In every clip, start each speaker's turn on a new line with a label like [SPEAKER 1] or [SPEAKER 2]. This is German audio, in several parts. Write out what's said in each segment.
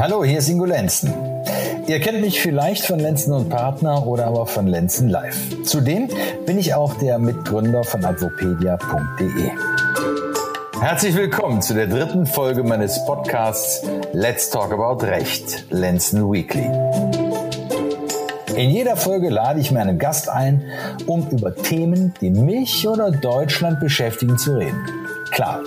[SPEAKER 1] Hallo, hier ist Ingo Lenzen. Ihr kennt mich vielleicht von Lenzen und Partner oder aber von Lenzen Live. Zudem bin ich auch der Mitgründer von advopedia.de. Herzlich willkommen zu der dritten Folge meines Podcasts Let's Talk About Recht, Lenzen Weekly. In jeder Folge lade ich mir einen Gast ein, um über Themen, die mich oder Deutschland beschäftigen, zu reden. Klar,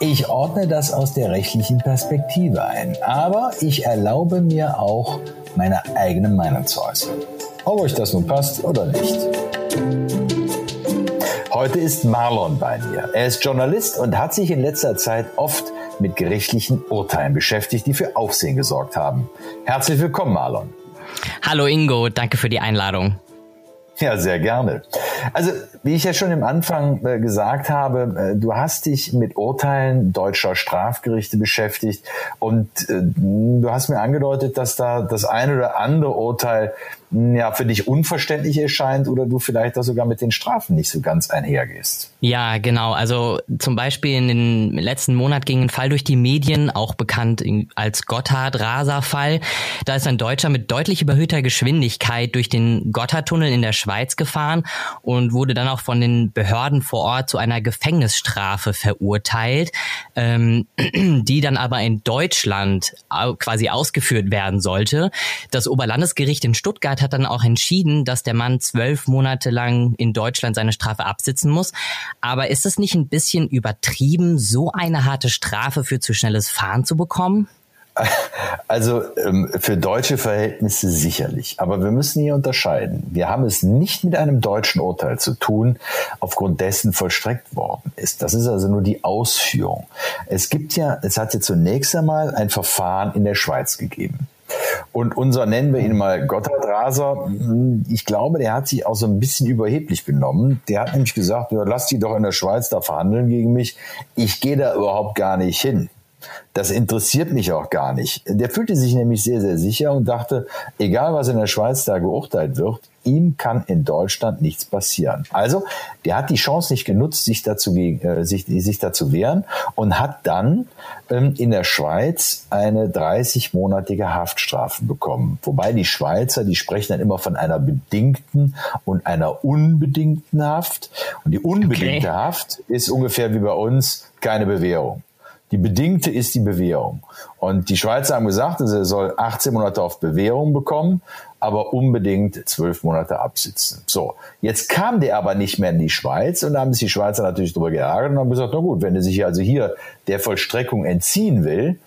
[SPEAKER 1] ich ordne das aus der rechtlichen Perspektive ein, aber ich erlaube mir auch, meine eigene Meinung zu äußern. Ob euch das nun passt oder nicht. Heute ist Marlon bei mir. Er ist Journalist und hat sich in letzter Zeit oft mit gerichtlichen Urteilen beschäftigt, die für Aufsehen gesorgt haben. Herzlich willkommen, Marlon.
[SPEAKER 2] Hallo Ingo, danke für die Einladung.
[SPEAKER 1] Ja, sehr gerne. Also, wie ich ja schon im Anfang äh, gesagt habe, äh, du hast dich mit Urteilen deutscher Strafgerichte beschäftigt und äh, du hast mir angedeutet, dass da das eine oder andere Urteil ja, für dich unverständlich erscheint oder du vielleicht auch sogar mit den Strafen nicht so ganz einhergehst.
[SPEAKER 2] Ja, genau. Also zum Beispiel in den letzten Monat ging ein Fall durch die Medien, auch bekannt als Gotthard-Raser-Fall. Da ist ein Deutscher mit deutlich überhöhter Geschwindigkeit durch den Gotthardtunnel in der Schweiz gefahren und wurde dann auch von den Behörden vor Ort zu einer Gefängnisstrafe verurteilt, ähm, die dann aber in Deutschland quasi ausgeführt werden sollte. Das Oberlandesgericht in Stuttgart hat dann auch entschieden, dass der Mann zwölf Monate lang in Deutschland seine Strafe absitzen muss. Aber ist es nicht ein bisschen übertrieben, so eine harte Strafe für zu schnelles Fahren zu bekommen?
[SPEAKER 1] Also ähm, für deutsche Verhältnisse sicherlich. Aber wir müssen hier unterscheiden. Wir haben es nicht mit einem deutschen Urteil zu tun, aufgrund dessen vollstreckt worden ist. Das ist also nur die Ausführung. Es gibt ja, es hat ja zunächst einmal ein Verfahren in der Schweiz gegeben. Und unser, nennen wir ihn mal Gotthard Raser, ich glaube, der hat sich auch so ein bisschen überheblich genommen. Der hat nämlich gesagt, ja, lass die doch in der Schweiz da verhandeln gegen mich. Ich gehe da überhaupt gar nicht hin. Das interessiert mich auch gar nicht. Der fühlte sich nämlich sehr, sehr sicher und dachte, egal was in der Schweiz da geurteilt wird, ihm kann in Deutschland nichts passieren. Also, der hat die Chance nicht genutzt, sich dazu, äh, sich, sich dazu wehren und hat dann ähm, in der Schweiz eine 30-monatige Haftstrafe bekommen. Wobei die Schweizer, die sprechen dann immer von einer bedingten und einer unbedingten Haft. Und die unbedingte okay. Haft ist ungefähr wie bei uns keine Bewährung. Die bedingte ist die Bewährung. Und die Schweizer haben gesagt, er soll 18 Monate auf Bewährung bekommen, aber unbedingt zwölf Monate absitzen. So, jetzt kam der aber nicht mehr in die Schweiz und da haben sich die Schweizer natürlich darüber geärgert und haben gesagt, na gut, wenn er sich also hier der Vollstreckung entziehen will,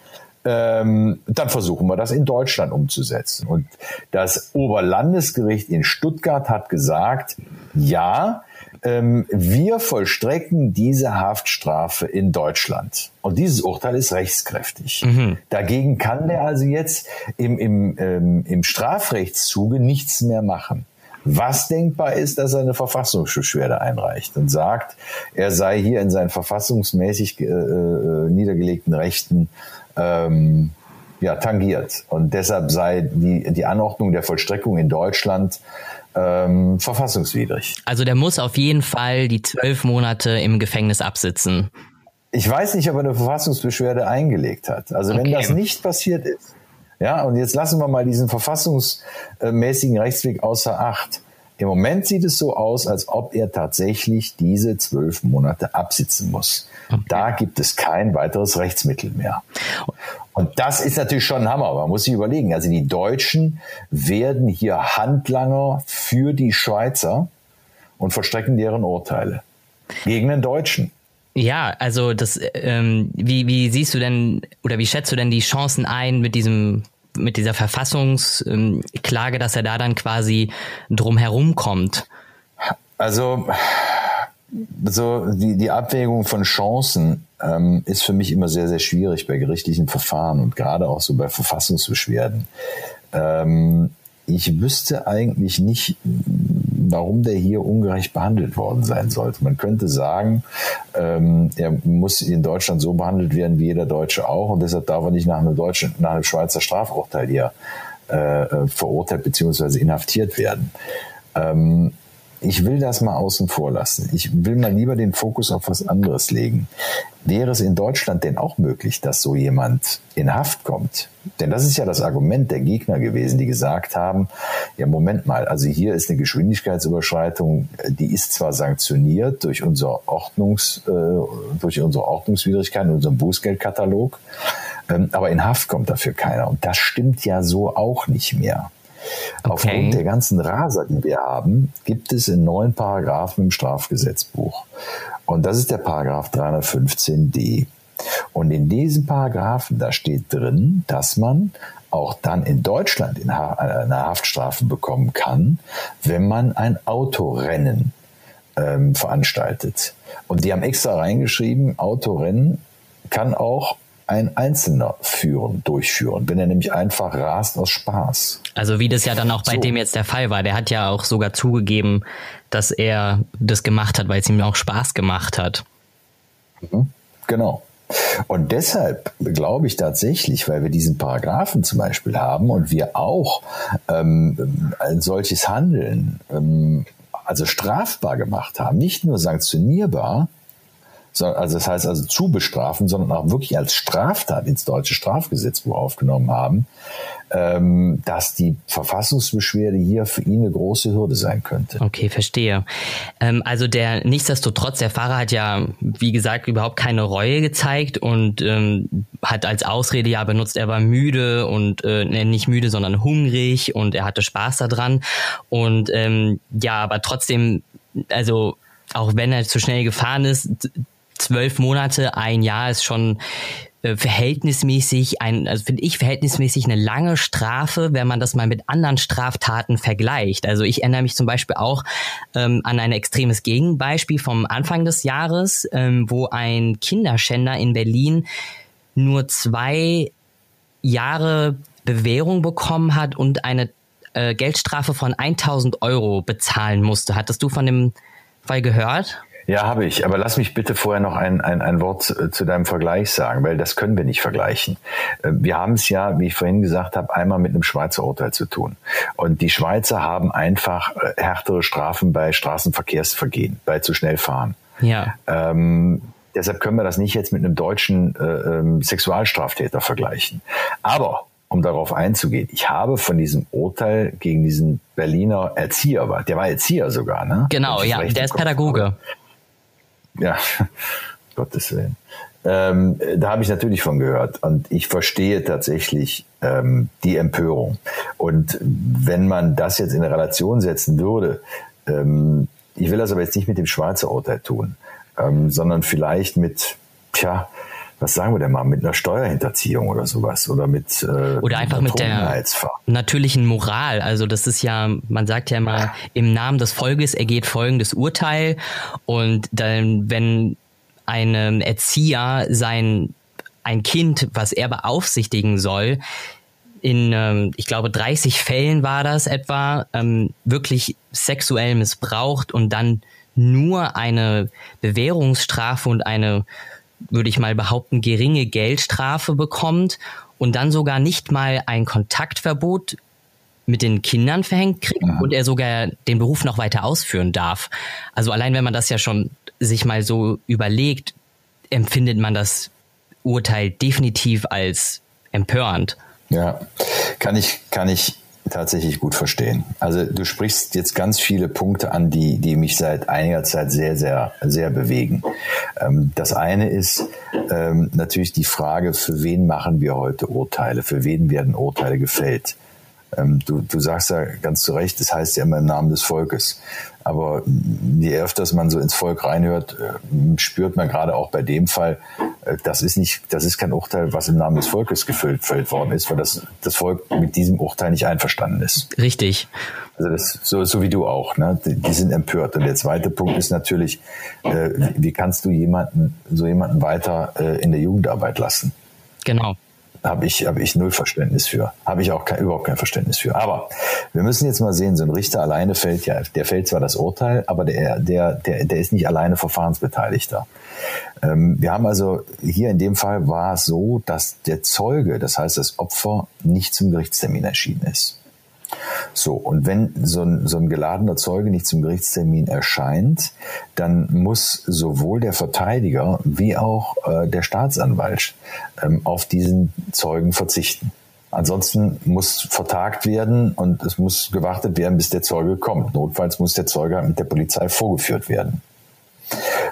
[SPEAKER 1] ähm, dann versuchen wir das in Deutschland umzusetzen. Und das Oberlandesgericht in Stuttgart hat gesagt, ja, ähm, wir vollstrecken diese Haftstrafe in Deutschland. Und dieses Urteil ist rechtskräftig. Mhm. Dagegen kann der also jetzt im, im, ähm, im Strafrechtszuge nichts mehr machen. Was denkbar ist, dass er eine Verfassungsbeschwerde einreicht und sagt, er sei hier in seinen verfassungsmäßig äh, äh, niedergelegten Rechten ähm, ja, tangiert. Und deshalb sei die, die Anordnung der Vollstreckung in Deutschland ähm, verfassungswidrig.
[SPEAKER 2] Also der muss auf jeden Fall die zwölf Monate im Gefängnis absitzen.
[SPEAKER 1] Ich weiß nicht, ob er eine Verfassungsbeschwerde eingelegt hat. Also wenn das nicht passiert ist, ja, und jetzt lassen wir mal diesen verfassungsmäßigen Rechtsweg außer Acht. Im Moment sieht es so aus, als ob er tatsächlich diese zwölf Monate absitzen muss. Okay. Da gibt es kein weiteres Rechtsmittel mehr. Und das ist natürlich schon ein Hammer. Man muss sich überlegen. Also die Deutschen werden hier Handlanger für die Schweizer und verstrecken deren Urteile gegen den Deutschen.
[SPEAKER 2] Ja, also das, ähm, wie, wie siehst du denn oder wie schätzt du denn die Chancen ein mit diesem mit dieser Verfassungsklage, dass er da dann quasi drum herum kommt?
[SPEAKER 1] Also so die, die Abwägung von Chancen ähm, ist für mich immer sehr, sehr schwierig bei gerichtlichen Verfahren und gerade auch so bei Verfassungsbeschwerden. Ähm, ich wüsste eigentlich nicht, warum der hier ungerecht behandelt worden sein sollte. Man könnte sagen, ähm, er muss in Deutschland so behandelt werden wie jeder Deutsche auch und deshalb darf er nicht nach einem deutschen, nach einem Schweizer Strafurteil hier äh, äh verurteilt bzw. inhaftiert werden. Ähm, ich will das mal außen vor lassen. Ich will mal lieber den Fokus auf was anderes legen. Wäre es in Deutschland denn auch möglich, dass so jemand in Haft kommt? Denn das ist ja das Argument der Gegner gewesen, die gesagt haben, ja, Moment mal, also hier ist eine Geschwindigkeitsüberschreitung, die ist zwar sanktioniert durch unser Ordnungs, äh, durch unsere Ordnungswidrigkeiten, unseren Bußgeldkatalog, ähm, aber in Haft kommt dafür keiner. Und das stimmt ja so auch nicht mehr. Okay. Aufgrund der ganzen Raser, die wir haben, gibt es in neun Paragraphen im Strafgesetzbuch. Und das ist der Paragraph 315d. Und in diesem Paragraphen, da steht drin, dass man auch dann in Deutschland in ha eine Haftstrafe bekommen kann, wenn man ein Autorennen ähm, veranstaltet. Und die haben extra reingeschrieben, Autorennen kann auch ein Einzelner führen, durchführen, wenn er nämlich einfach rast aus Spaß.
[SPEAKER 2] Also wie das ja dann auch bei so. dem jetzt der Fall war. Der hat ja auch sogar zugegeben, dass er das gemacht hat, weil es ihm auch Spaß gemacht hat.
[SPEAKER 1] Mhm, genau. Und deshalb glaube ich tatsächlich, weil wir diesen Paragraphen zum Beispiel haben und wir auch ähm, ein solches Handeln ähm, also strafbar gemacht haben, nicht nur sanktionierbar, also das heißt also zu bestrafen, sondern auch wirklich als Straftat ins deutsche Strafgesetzbuch aufgenommen haben, ähm, dass die Verfassungsbeschwerde hier für ihn eine große Hürde sein könnte.
[SPEAKER 2] Okay, verstehe. Ähm, also der nichtsdestotrotz, der Fahrer hat ja, wie gesagt, überhaupt keine Reue gezeigt und ähm, hat als Ausrede ja benutzt, er war müde und äh, nicht müde, sondern hungrig und er hatte Spaß daran. Und ähm, ja, aber trotzdem, also auch wenn er zu schnell gefahren ist, zwölf Monate, ein Jahr ist schon äh, verhältnismäßig ein, also finde ich verhältnismäßig eine lange Strafe, wenn man das mal mit anderen Straftaten vergleicht. Also ich erinnere mich zum Beispiel auch ähm, an ein extremes Gegenbeispiel vom Anfang des Jahres, ähm, wo ein Kinderschänder in Berlin nur zwei Jahre Bewährung bekommen hat und eine äh, Geldstrafe von 1000 Euro bezahlen musste. Hattest du von dem Fall gehört?
[SPEAKER 1] Ja, habe ich. Aber lass mich bitte vorher noch ein, ein, ein Wort zu, zu deinem Vergleich sagen, weil das können wir nicht vergleichen. Äh, wir haben es ja, wie ich vorhin gesagt habe, einmal mit einem Schweizer Urteil zu tun. Und die Schweizer haben einfach äh, härtere Strafen bei Straßenverkehrsvergehen, bei zu schnell fahren.
[SPEAKER 2] Ja.
[SPEAKER 1] Ähm, deshalb können wir das nicht jetzt mit einem deutschen äh, ähm, Sexualstraftäter vergleichen. Aber um darauf einzugehen. Ich habe von diesem Urteil gegen diesen Berliner Erzieher, der war Erzieher sogar, ne?
[SPEAKER 2] Genau, ja, der ist Pädagoge
[SPEAKER 1] ja, Gottes Willen. Ähm, da habe ich natürlich von gehört und ich verstehe tatsächlich ähm, die Empörung. Und wenn man das jetzt in Relation setzen würde, ähm, ich will das aber jetzt nicht mit dem Schweizer Urteil tun, ähm, sondern vielleicht mit, tja, was sagen wir denn mal, mit einer Steuerhinterziehung oder sowas oder mit
[SPEAKER 2] äh, oder einfach mit der natürlichen Moral. Also das ist ja, man sagt ja immer im Namen des Volkes ergeht folgendes Urteil und dann, wenn ein Erzieher sein ein Kind, was er beaufsichtigen soll, in, ähm, ich glaube, 30 Fällen war das etwa, ähm, wirklich sexuell missbraucht und dann nur eine Bewährungsstrafe und eine würde ich mal behaupten, geringe Geldstrafe bekommt und dann sogar nicht mal ein Kontaktverbot mit den Kindern verhängt kriegt mhm. und er sogar den Beruf noch weiter ausführen darf. Also allein wenn man das ja schon sich mal so überlegt, empfindet man das Urteil definitiv als empörend.
[SPEAKER 1] Ja, kann ich, kann ich tatsächlich gut verstehen. Also du sprichst jetzt ganz viele Punkte an, die, die mich seit einiger Zeit sehr, sehr, sehr bewegen. Ähm, das eine ist ähm, natürlich die Frage, für wen machen wir heute Urteile? Für wen werden Urteile gefällt? Ähm, du, du sagst ja ganz zu Recht, das heißt ja immer im Namen des Volkes. Aber je öfters man so ins Volk reinhört, äh, spürt man gerade auch bei dem Fall, äh, das ist nicht, das ist kein Urteil, was im Namen des Volkes gefüllt, gefällt worden ist, weil das, das Volk mit diesem Urteil nicht einverstanden ist.
[SPEAKER 2] Richtig.
[SPEAKER 1] Also das, so, so wie du auch, ne? Die, die sind empört. Und der zweite Punkt ist natürlich, äh, wie kannst du jemanden, so jemanden weiter äh, in der Jugendarbeit lassen?
[SPEAKER 2] Genau
[SPEAKER 1] habe ich, habe ich null Verständnis für. Habe ich auch kein, überhaupt kein Verständnis für. Aber wir müssen jetzt mal sehen, so ein Richter alleine fällt ja, der fällt zwar das Urteil, aber der, der, der, der ist nicht alleine Verfahrensbeteiligter. Ähm, wir haben also hier in dem Fall war es so, dass der Zeuge, das heißt das Opfer, nicht zum Gerichtstermin erschienen ist. So, und wenn so ein, so ein geladener Zeuge nicht zum Gerichtstermin erscheint, dann muss sowohl der Verteidiger wie auch äh, der Staatsanwalt ähm, auf diesen Zeugen verzichten. Ansonsten muss vertagt werden und es muss gewartet werden, bis der Zeuge kommt. Notfalls muss der Zeuge mit der Polizei vorgeführt werden.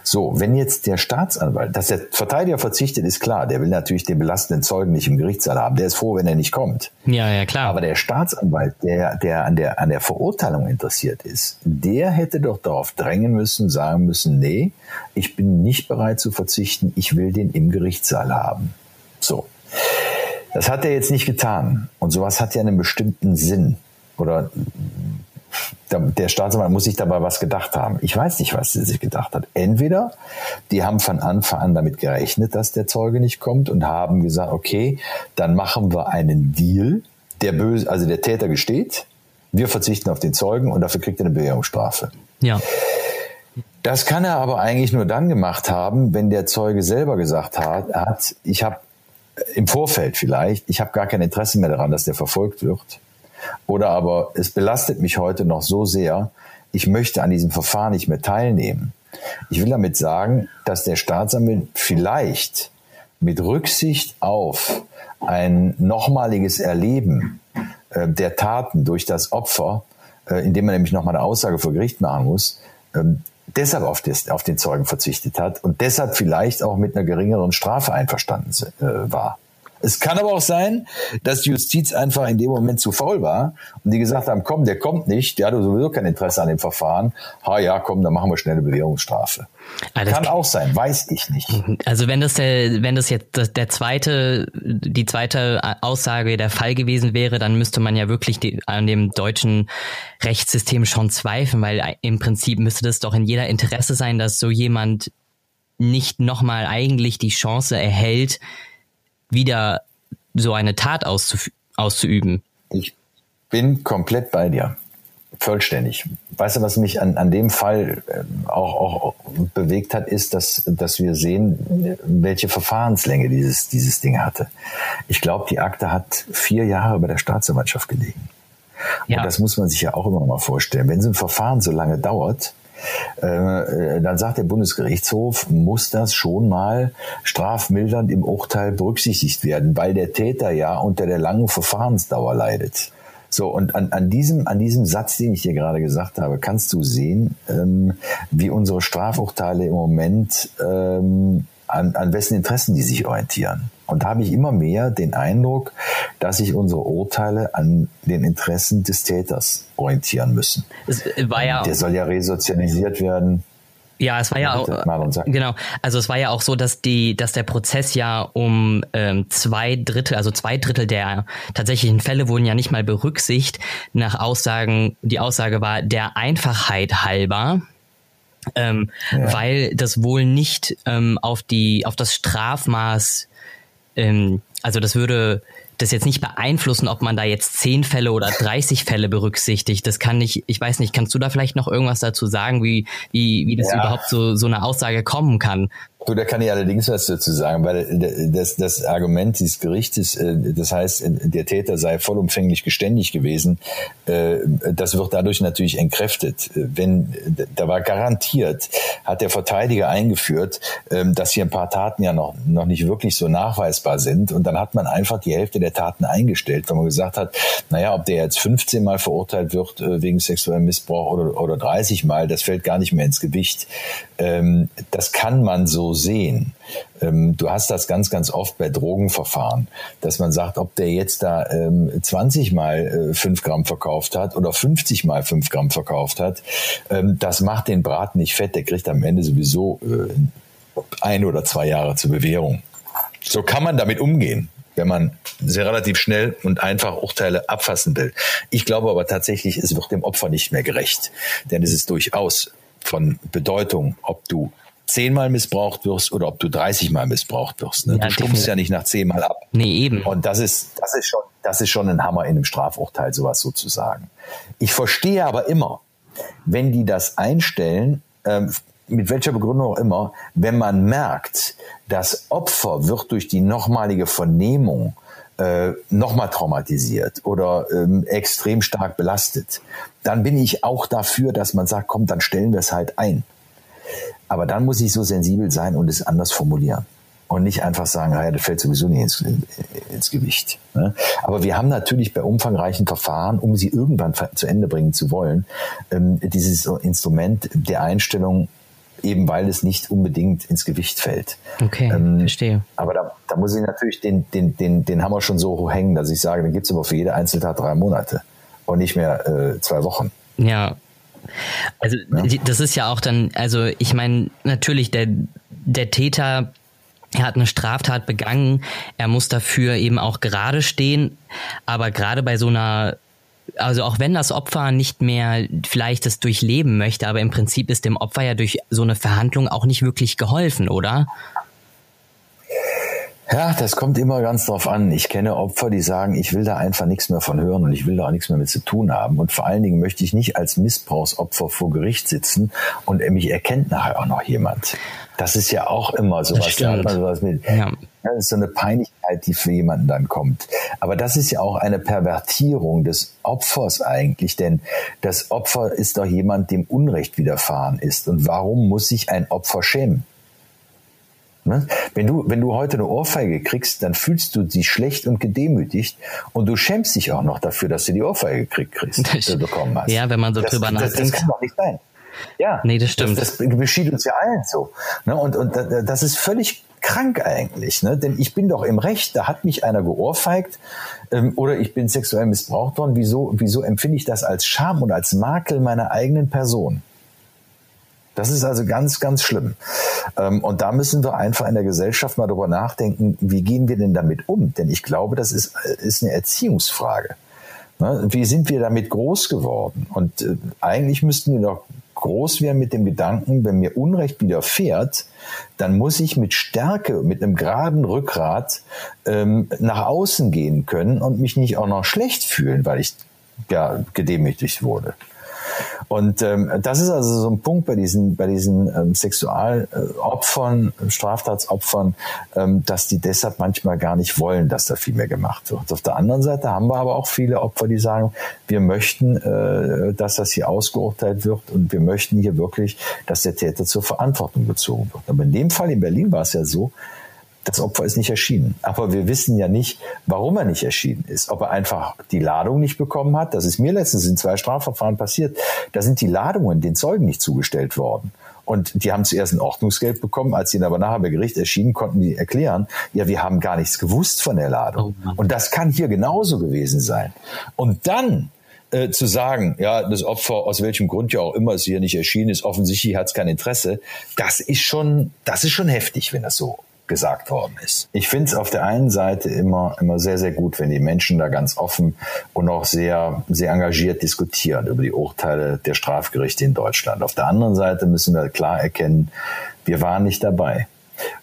[SPEAKER 1] So, wenn jetzt der Staatsanwalt, dass der Verteidiger verzichtet, ist klar. Der will natürlich den belastenden Zeugen nicht im Gerichtssaal haben. Der ist froh, wenn er nicht kommt.
[SPEAKER 2] Ja, ja, klar.
[SPEAKER 1] Aber der Staatsanwalt, der, der an der, an der Verurteilung interessiert ist, der hätte doch darauf drängen müssen, sagen müssen, nee, ich bin nicht bereit zu verzichten. Ich will den im Gerichtssaal haben. So. Das hat er jetzt nicht getan. Und sowas hat ja einen bestimmten Sinn. Oder der Staatsanwalt muss sich dabei was gedacht haben. Ich weiß nicht, was sie sich gedacht hat. Entweder die haben von Anfang an damit gerechnet, dass der Zeuge nicht kommt und haben gesagt, okay, dann machen wir einen Deal. Der böse, also der Täter gesteht, wir verzichten auf den Zeugen und dafür kriegt er eine Bewährungsstrafe.
[SPEAKER 2] Ja.
[SPEAKER 1] Das kann er aber eigentlich nur dann gemacht haben, wenn der Zeuge selber gesagt hat, hat ich habe im Vorfeld vielleicht, ich habe gar kein Interesse mehr daran, dass der verfolgt wird. Oder aber es belastet mich heute noch so sehr, ich möchte an diesem Verfahren nicht mehr teilnehmen. Ich will damit sagen, dass der Staatsanwalt vielleicht mit Rücksicht auf ein nochmaliges Erleben äh, der Taten durch das Opfer, äh, indem man nämlich nochmal eine Aussage vor Gericht machen muss, ähm, deshalb auf, des, auf, den Zeugen verzichtet hat und deshalb vielleicht auch mit einer geringeren Strafe einverstanden äh, war. Es kann aber auch sein, dass die Justiz einfach in dem Moment zu faul war und die gesagt haben, komm, der kommt nicht, der hat sowieso kein Interesse an dem Verfahren. Ha ja, komm, dann machen wir schnell eine Bewährungsstrafe. Also kann auch sein, weiß ich nicht.
[SPEAKER 2] Also wenn das der, wenn das jetzt der zweite, die zweite Aussage der Fall gewesen wäre, dann müsste man ja wirklich die, an dem deutschen Rechtssystem schon zweifeln, weil im Prinzip müsste das doch in jeder Interesse sein, dass so jemand nicht nochmal eigentlich die Chance erhält, wieder so eine Tat auszuüben.
[SPEAKER 1] Ich bin komplett bei dir. Vollständig. Weißt du, was mich an, an dem Fall ähm, auch, auch bewegt hat, ist, dass, dass wir sehen, welche Verfahrenslänge dieses, dieses Ding hatte. Ich glaube, die Akte hat vier Jahre bei der Staatsanwaltschaft gelegen. Ja. Und das muss man sich ja auch immer mal vorstellen. Wenn so ein Verfahren so lange dauert, äh, dann sagt der Bundesgerichtshof, muss das schon mal strafmildernd im Urteil berücksichtigt werden, weil der Täter ja unter der langen Verfahrensdauer leidet. So, und an, an, diesem, an diesem Satz, den ich hier gerade gesagt habe, kannst du sehen, ähm, wie unsere Strafurteile im Moment, ähm, an, an wessen Interessen die sich orientieren. Und da habe ich immer mehr den Eindruck, dass sich unsere Urteile an den Interessen des Täters orientieren müssen.
[SPEAKER 2] War ja
[SPEAKER 1] Der soll ja resozialisiert werden.
[SPEAKER 2] Ja, es war ja auch genau. Also es war ja auch so, dass die, dass der Prozess ja um ähm, zwei Drittel, also zwei Drittel der tatsächlichen Fälle wurden ja nicht mal berücksichtigt nach Aussagen. Die Aussage war der Einfachheit halber, ähm, ja. weil das wohl nicht ähm, auf die auf das Strafmaß ähm, also das würde das jetzt nicht beeinflussen, ob man da jetzt 10 Fälle oder 30 Fälle berücksichtigt. Das kann nicht, ich weiß nicht, kannst du da vielleicht noch irgendwas dazu sagen, wie, wie, wie das ja. überhaupt so, so eine Aussage kommen kann?
[SPEAKER 1] Du, da kann ich allerdings was dazu sagen, weil das, das Argument dieses Gerichtes, äh, das heißt, der Täter sei vollumfänglich geständig gewesen, äh, das wird dadurch natürlich entkräftet. Wenn, da war garantiert, hat der Verteidiger eingeführt, ähm, dass hier ein paar Taten ja noch, noch nicht wirklich so nachweisbar sind und dann hat man einfach die Hälfte der Taten eingestellt, weil man gesagt hat, naja, ob der jetzt 15 Mal verurteilt wird äh, wegen sexuellem Missbrauch oder, oder 30 Mal, das fällt gar nicht mehr ins Gewicht. Ähm, das kann man so sehen. Ähm, du hast das ganz, ganz oft bei Drogenverfahren, dass man sagt, ob der jetzt da 20 mal 5 äh, Gramm verkauft hat oder 50 mal 5 Gramm verkauft hat, das macht den Braten nicht fett. Der kriegt am Ende sowieso äh, ein oder zwei Jahre zur Bewährung. So kann man damit umgehen wenn man sehr relativ schnell und einfach Urteile abfassen will. Ich glaube aber tatsächlich, es wird dem Opfer nicht mehr gerecht. Denn es ist durchaus von Bedeutung, ob du zehnmal missbraucht wirst oder ob du 30 Mal missbraucht wirst. Ne? Ja, du stumpfst ja nicht nach zehnmal ab.
[SPEAKER 2] Nee, eben.
[SPEAKER 1] Und das ist, das ist schon, das ist schon ein Hammer in einem Strafurteil, sowas sozusagen. Ich verstehe aber immer, wenn die das einstellen, ähm, mit welcher Begründung auch immer, wenn man merkt, das Opfer wird durch die nochmalige Vernehmung äh, nochmal traumatisiert oder ähm, extrem stark belastet, dann bin ich auch dafür, dass man sagt, komm, dann stellen wir es halt ein. Aber dann muss ich so sensibel sein und es anders formulieren. Und nicht einfach sagen, ja, das fällt sowieso nicht ins, ins Gewicht. Ne? Aber wir haben natürlich bei umfangreichen Verfahren, um sie irgendwann zu Ende bringen zu wollen, ähm, dieses Instrument der Einstellung, eben weil es nicht unbedingt ins Gewicht fällt.
[SPEAKER 2] Okay, ähm, verstehe.
[SPEAKER 1] Aber da, da muss ich natürlich den, den, den, den Hammer schon so hoch hängen, dass ich sage, dann gibt es aber für jede Einzeltat drei Monate und nicht mehr äh, zwei Wochen.
[SPEAKER 2] Ja. Also ja. das ist ja auch dann, also ich meine, natürlich, der, der Täter er hat eine Straftat begangen, er muss dafür eben auch gerade stehen, aber gerade bei so einer also auch wenn das Opfer nicht mehr vielleicht das durchleben möchte, aber im Prinzip ist dem Opfer ja durch so eine Verhandlung auch nicht wirklich geholfen, oder?
[SPEAKER 1] Ja, das kommt immer ganz drauf an. Ich kenne Opfer, die sagen, ich will da einfach nichts mehr von hören und ich will da auch nichts mehr mit zu tun haben. Und vor allen Dingen möchte ich nicht als Missbrauchsopfer vor Gericht sitzen und mich erkennt nachher auch noch jemand. Das ist ja auch immer so was. Da hat man sowas mit. Ja. Das ist so eine Peinlichkeit, die für jemanden dann kommt. Aber das ist ja auch eine Pervertierung des Opfers eigentlich, denn das Opfer ist doch jemand, dem Unrecht widerfahren ist. Und warum muss sich ein Opfer schämen? Ne? Wenn du, wenn du heute eine Ohrfeige kriegst, dann fühlst du dich schlecht und gedemütigt und du schämst dich auch noch dafür, dass du die Ohrfeige kriegst,
[SPEAKER 2] die du bekommen hast. Ja, wenn man so
[SPEAKER 1] das,
[SPEAKER 2] drüber
[SPEAKER 1] nachdenkt. Das, das kann doch nicht sein. Ja,
[SPEAKER 2] nee, das stimmt.
[SPEAKER 1] Das, das geschieht uns ja allen so. Ne? Und, und das ist völlig krank eigentlich, ne? denn ich bin doch im Recht, da hat mich einer geohrfeigt ähm, oder ich bin sexuell missbraucht worden. Wieso, wieso empfinde ich das als Scham und als Makel meiner eigenen Person? Das ist also ganz, ganz schlimm. Ähm, und da müssen wir einfach in der Gesellschaft mal drüber nachdenken, wie gehen wir denn damit um? Denn ich glaube, das ist, ist eine Erziehungsfrage. Ne? Wie sind wir damit groß geworden? Und äh, eigentlich müssten wir doch groß werden mit dem Gedanken, wenn mir Unrecht widerfährt, dann muss ich mit Stärke, mit einem geraden Rückgrat ähm, nach außen gehen können und mich nicht auch noch schlecht fühlen, weil ich ja gedemütigt wurde. Und ähm, das ist also so ein Punkt bei diesen, bei diesen ähm, Sexualopfern, Straftatsopfern, ähm, dass die deshalb manchmal gar nicht wollen, dass da viel mehr gemacht wird. Auf der anderen Seite haben wir aber auch viele Opfer, die sagen, wir möchten, äh, dass das hier ausgeurteilt wird und wir möchten hier wirklich, dass der Täter zur Verantwortung gezogen wird. Aber in dem Fall in Berlin war es ja so, das Opfer ist nicht erschienen. Aber wir wissen ja nicht, warum er nicht erschienen ist. Ob er einfach die Ladung nicht bekommen hat. Das ist mir letztens in zwei Strafverfahren passiert. Da sind die Ladungen den Zeugen nicht zugestellt worden. Und die haben zuerst ein Ordnungsgeld bekommen. Als sie dann aber nachher bei Gericht erschienen, konnten die erklären, ja, wir haben gar nichts gewusst von der Ladung. Oh und das kann hier genauso gewesen sein. Und dann äh, zu sagen, ja, das Opfer, aus welchem Grund ja auch immer es hier nicht erschienen ist, offensichtlich hat es kein Interesse, das ist schon, das ist schon heftig, wenn das so gesagt worden ist. Ich finde es auf der einen Seite immer, immer sehr, sehr gut, wenn die Menschen da ganz offen und auch sehr, sehr engagiert diskutieren über die Urteile der Strafgerichte in Deutschland. Auf der anderen Seite müssen wir klar erkennen, wir waren nicht dabei.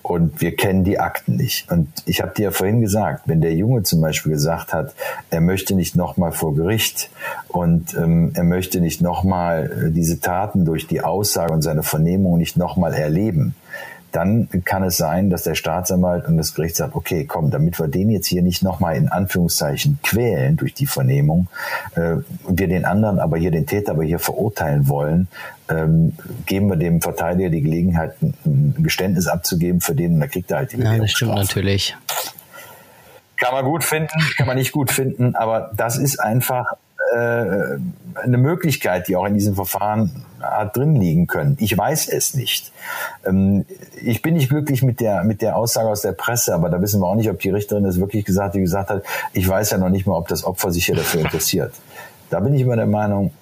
[SPEAKER 1] Und wir kennen die Akten nicht. Und ich habe dir ja vorhin gesagt, wenn der Junge zum Beispiel gesagt hat, er möchte nicht nochmal vor Gericht und ähm, er möchte nicht nochmal äh, diese Taten durch die Aussage und seine Vernehmung nicht nochmal erleben, dann kann es sein, dass der Staatsanwalt und das Gericht sagt, okay, komm, damit wir den jetzt hier nicht nochmal in Anführungszeichen quälen durch die Vernehmung, äh, wir den anderen aber hier, den Täter aber hier verurteilen wollen, ähm, geben wir dem Verteidiger die Gelegenheit, ein, Geständnis abzugeben für den und dann kriegt er halt die
[SPEAKER 2] Ja, das stimmt natürlich.
[SPEAKER 1] Kann man gut finden, kann man nicht gut finden, aber das ist einfach äh, eine Möglichkeit, die auch in diesem Verfahren hat drin liegen können. Ich weiß es nicht. Ähm, ich bin nicht glücklich mit der, mit der Aussage aus der Presse, aber da wissen wir auch nicht, ob die Richterin es wirklich gesagt, die gesagt hat, ich weiß ja noch nicht mal, ob das Opfer sich hier dafür interessiert. Da bin ich immer der Meinung,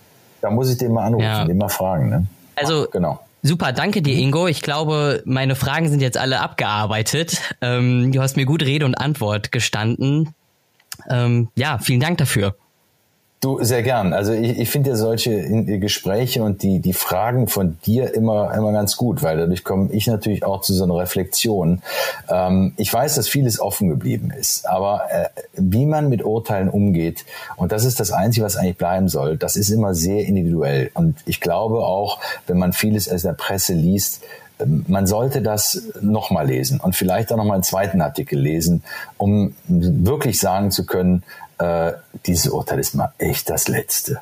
[SPEAKER 1] da muss ich den mal anrufen, ja. den mal fragen. Ne?
[SPEAKER 2] Also, genau. Super, danke dir, Ingo. Ich glaube, meine Fragen sind jetzt alle abgearbeitet. Ähm, du hast mir gut Rede und Antwort gestanden. Ähm, ja, vielen Dank dafür.
[SPEAKER 1] Du, sehr gern. Also ich, ich finde ja solche Gespräche und die, die Fragen von dir immer, immer ganz gut, weil dadurch komme ich natürlich auch zu so einer Reflexion. Ähm, ich weiß, dass vieles offen geblieben ist, aber äh, wie man mit Urteilen umgeht, und das ist das Einzige, was eigentlich bleiben soll, das ist immer sehr individuell. Und ich glaube auch, wenn man vieles aus der Presse liest, man sollte das nochmal lesen und vielleicht auch nochmal einen zweiten Artikel lesen, um wirklich sagen zu können, äh, dieses Urteil ist mal echt das Letzte.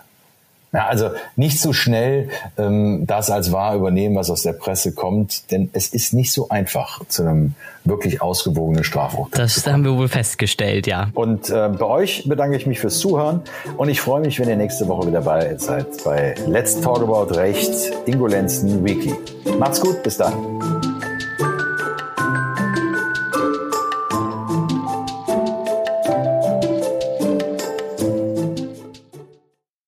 [SPEAKER 1] Ja, also nicht so schnell ähm, das als wahr übernehmen, was aus der Presse kommt, denn es ist nicht so einfach zu einem wirklich ausgewogenen Strafurteil.
[SPEAKER 2] Das haben wir wohl festgestellt, ja.
[SPEAKER 1] Und äh, bei euch bedanke ich mich fürs Zuhören und ich freue mich, wenn ihr nächste Woche wieder dabei seid bei Let's Talk About Recht, Ingo Lenzen Weekly. Macht's gut, bis dann.